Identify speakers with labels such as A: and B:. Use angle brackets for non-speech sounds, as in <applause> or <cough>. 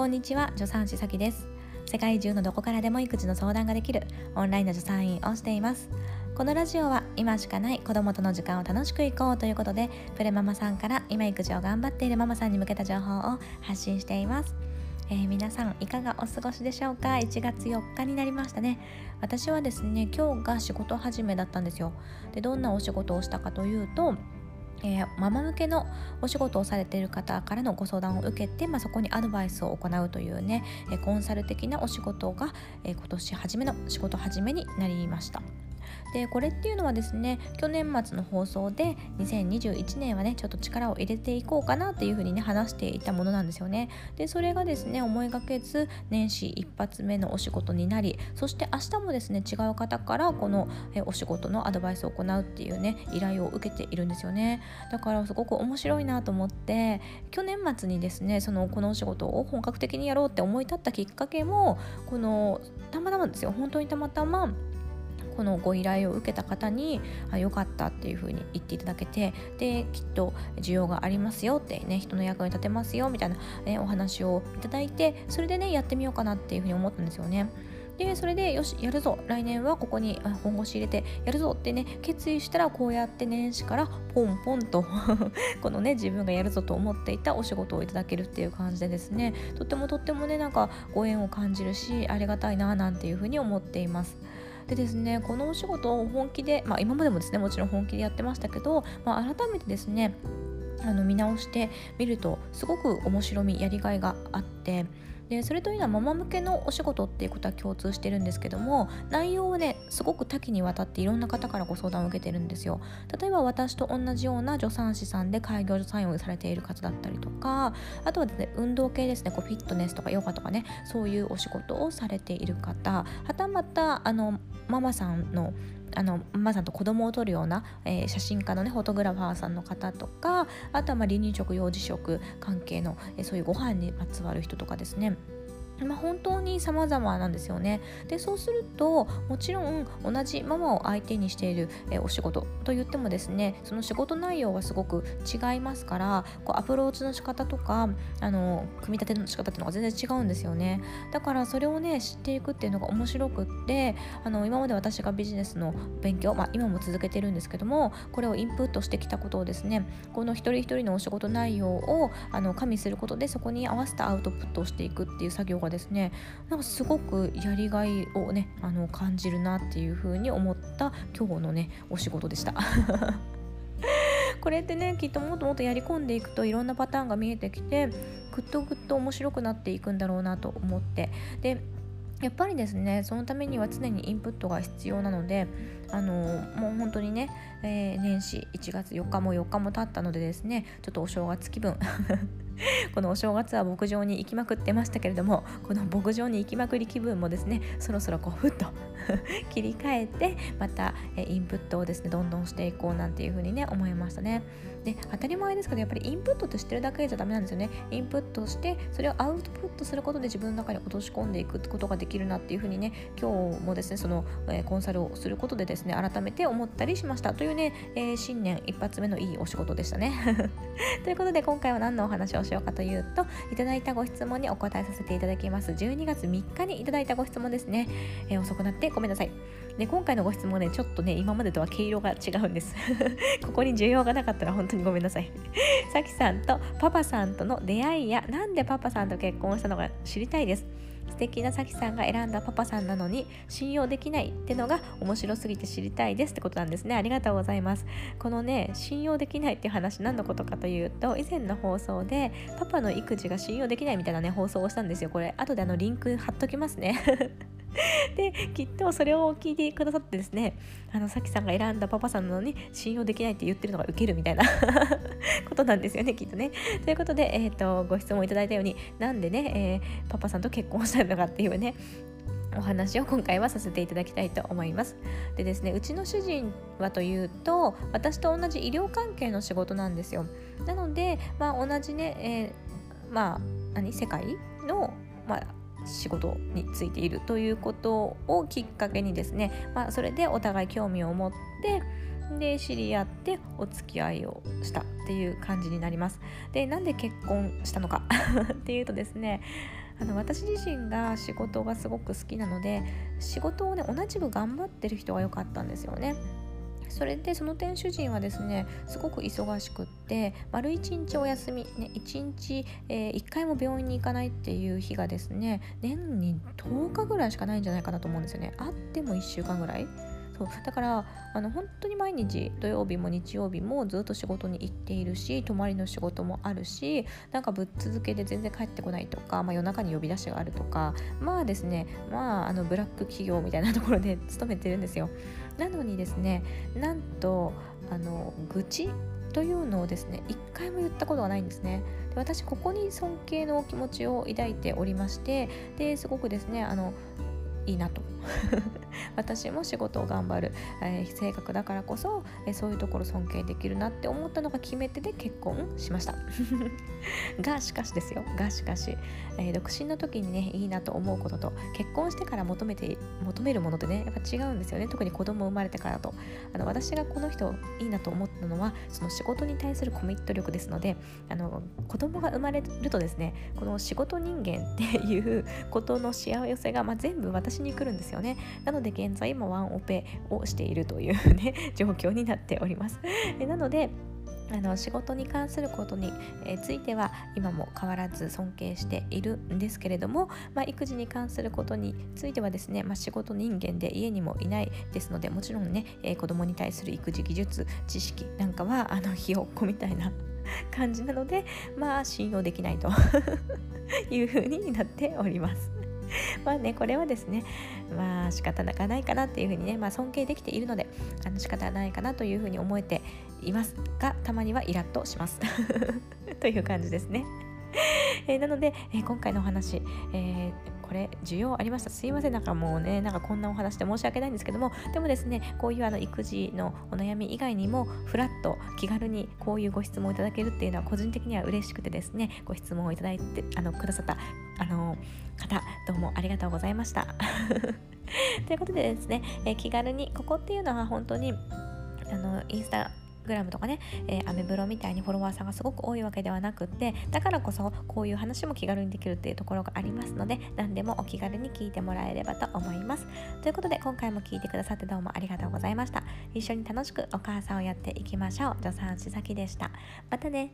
A: こんにちは助産師さきです。世界中のどこからでも育児の相談ができるオンラインの助産院をしています。このラジオは今しかない子供との時間を楽しくいこうということでプレママさんから今育児を頑張っているママさんに向けた情報を発信しています。えー、皆さんいかがお過ごしでしょうか？1月4日になりましたね。私はですね今日が仕事始めだったんですよ。でどんなお仕事をしたかというとえー、ママ向けのお仕事をされている方からのご相談を受けて、まあ、そこにアドバイスを行うというね、えー、コンサル的なお仕事が、えー、今年初めの仕事始めになりました。でこれっていうのはですね去年末の放送で2021年はねちょっと力を入れていこうかなっていうふうにね話していたものなんですよね。でそれがですね思いがけず年始一発目のお仕事になりそして明日もですね違う方からこのえお仕事のアドバイスを行うっていうね依頼を受けているんですよね。だからすごく面白いなと思って去年末にですねそのこのお仕事を本格的にやろうって思い立ったきっかけもこのたまたまですよ。本当にたまたまこのご依頼を受けた方にあ良かったっていうふうに言っていただけてできっと需要がありますよってね人の役に立てますよみたいな、ね、お話をいただいてそれでねやってみようかなっていうふうに思ったんですよね。でそれでよしやるぞ来年はここに本腰入れてやるぞってね決意したらこうやって年始からポンポンと <laughs> このね自分がやるぞと思っていたお仕事をいただけるっていう感じでですねとってもとってもねなんかご縁を感じるしありがたいななんていうふうに思っています。でですねこのお仕事を本気で、まあ、今までもですねもちろん本気でやってましたけど、まあ、改めてですねあの見直してみるとすごく面白みやりがいがあってでそれというのはママ向けのお仕事っていうことは共通してるんですけども内容はねすごく多岐にわたっていろんな方からご相談を受けてるんですよ。例えば私と同じような助産師さんで開業助産院をされている方だったりとかあとはですね運動系ですねこうフィットネスとかヨガとかねそういうお仕事をされている方はたまたあのママさんのあのママさんと子供を撮るような、えー、写真家のねフォトグラファーさんの方とかあとはまあ離乳食幼児食関係の、えー、そういうご飯にまつわる人とかですね。まあ、本当に様々なんですよね。でそうするともちろん同じママを相手にしている、えお仕事と言ってもですねその仕事内容はすごく違いますからこうアプローチの仕方とかあの組み立ての仕方っていうのが全然違うんですよね。だからそれをね知っていくっていうのが面白くってあの今まで私がビジネスの勉強、まあ、今も続けてるんですけどもこれをインプットしてきたことをですねこの一人一人のお仕事内容をあの加味することでそこに合わせたアウトプットをしていくっていう作業がですねなんかすごくやりがいをねあの感じるなっていう風に思った今日のねお仕事でした。<laughs> これってねきっともっともっとやり込んでいくといろんなパターンが見えてきてぐっとぐっと面白くなっていくんだろうなと思ってでやっぱりですねそのためには常にインプットが必要なのであのもう本当にね、えー、年始1月4日も4日も経ったのでですねちょっとお正月気分。<laughs> このお正月は牧場に行きまくってましたけれどもこの牧場に行きまくり気分もですねそろそろこうふっと <laughs> 切り替えてまたインプットをですねどんどんしていこうなんていうふうにね思いましたね。で当たり前ですけどやっぱりインプットって知ってるだけじゃダメなんですよね。インプットしてそれをアウトプットすることで自分の中に落とし込んでいくことができるなっていうふうにね今日もですねその、え、コンサルをすることでですね改めて思ったりしました。というね、えー、新年一発目のいいお仕事でしたね。<laughs> ということで今回は何のお話をしようかというといただいたご質問にお答えさせていただきます。12月3日にいただいたご質問ですね、えー、遅くなってごめんなさい。で今回のご質問ねちょっとね今までとは毛色が違うんです。<laughs> ここに需要がなかったら本当にごめんなさい。<laughs> さきさんとパパさんとの出会いやなんでパパさんと結婚したのか知りたいです。素敵なさきさんが選んだパパさんなのに信用できないってのが面白すぎて知りたいです。ってことなんですね。ありがとうございます。このね信用できないっていう話何のことかというと以前の放送でパパの育児が信用できないみたいなね放送をしたんですよ。これ後であのリンク貼っときますね。<laughs> <laughs> できっとそれを聞いてくださってですねあのさきさんが選んだパパさんなのに信用できないって言ってるのがウケるみたいな <laughs> ことなんですよねきっとね。ということで、えーと、ご質問いただいたようになんでね、えー、パパさんと結婚したのかっていうねお話を今回はさせていただきたいと思います。でですねうちの主人はというと私と同じ医療関係の仕事なんですよ。なので、まあ、同じね、えー、まあ何？世界の、まあ、仕事についているということをきっかけにですね、まあ、それでお互い興味を持ってで知り合ってお付き合いをしたっていう感じになります。でなんで結婚したのか <laughs> っていうとですねあの私自身が仕事がすごく好きなので仕事をね同じく頑張ってる人が良かったんですよね。それでその店主人はですねすごく忙しくって丸一日お休み、ね、1日、えー、1回も病院に行かないっていう日がですね年に10日ぐらいしかないんじゃないかなと思うんですよね。あっても1週間ぐらい。そうだからあの本当に毎日土曜日も日曜日もずっと仕事に行っているし泊まりの仕事もあるしなんかぶっ続けで全然帰ってこないとか、まあ、夜中に呼び出しがあるとかまあですねまああのブラック企業みたいなところで <laughs> 勤めてるんですよ。なのにですねなんとあの愚痴というのをですね一回も言ったことがないんですね。で私ここに尊敬の気持ちを抱いておりましてですごくですねあのいいなと。<laughs> 私も仕事を頑張る、えー、性格だからこそ、えー、そういうところ尊敬できるなって思ったのが決め手で結婚しました。<laughs> がしかしですよ。がしかし、えー、独身の時にねいいなと思うことと結婚してから求めて求めるものってねやっぱ違うんですよね。特に子供生まれてからと。あの私がこの人いいなと思ったのはその仕事に対するコミット力ですのであの子供が生まれるとですねこの仕事人間っていうことの幸せが、まあ、全部私私に来るんですよねなので現在もワンオペをしているというね <laughs> 状況になっておりますなのであの仕事に関することについては今も変わらず尊敬しているんですけれども、まあ、育児に関することについてはですね、まあ、仕事人間で家にもいないですのでもちろんね、えー、子供に対する育児技術知識なんかはあのひよっこみたいな <laughs> 感じなのでまあ信用できないと <laughs> いうふうになっております。<laughs> まあねこれはですねまあ仕方なかないかなっていうふうにね、まあ、尊敬できているのであの仕方ないかなというふうに思えています。がたまにはイラッとします。<laughs> という感じですね。えー、なので、えー、今回のお話、えー、これ需要ありました。すいません。なんかもうねなんかこんなお話で申し訳ないんですけどもでもですねこういうあの育児のお悩み以外にもフラット気軽にこういうご質問をいただけるっていうのは個人的には嬉しくてですねご質問をいただいてあのくださったあの方どうもありがとうございました。<laughs> ということでですね、え気軽にここっていうのは本当にあのインスタグラムとかね、えー、アメブロみたいにフォロワーさんがすごく多いわけではなくってだからこそこういう話も気軽にできるっていうところがありますので何でもお気軽に聞いてもらえればと思います。ということで今回も聞いてくださってどうもありがとうございました。一緒に楽しくお母さんをやっていきましょう。助産師崎でした。またね。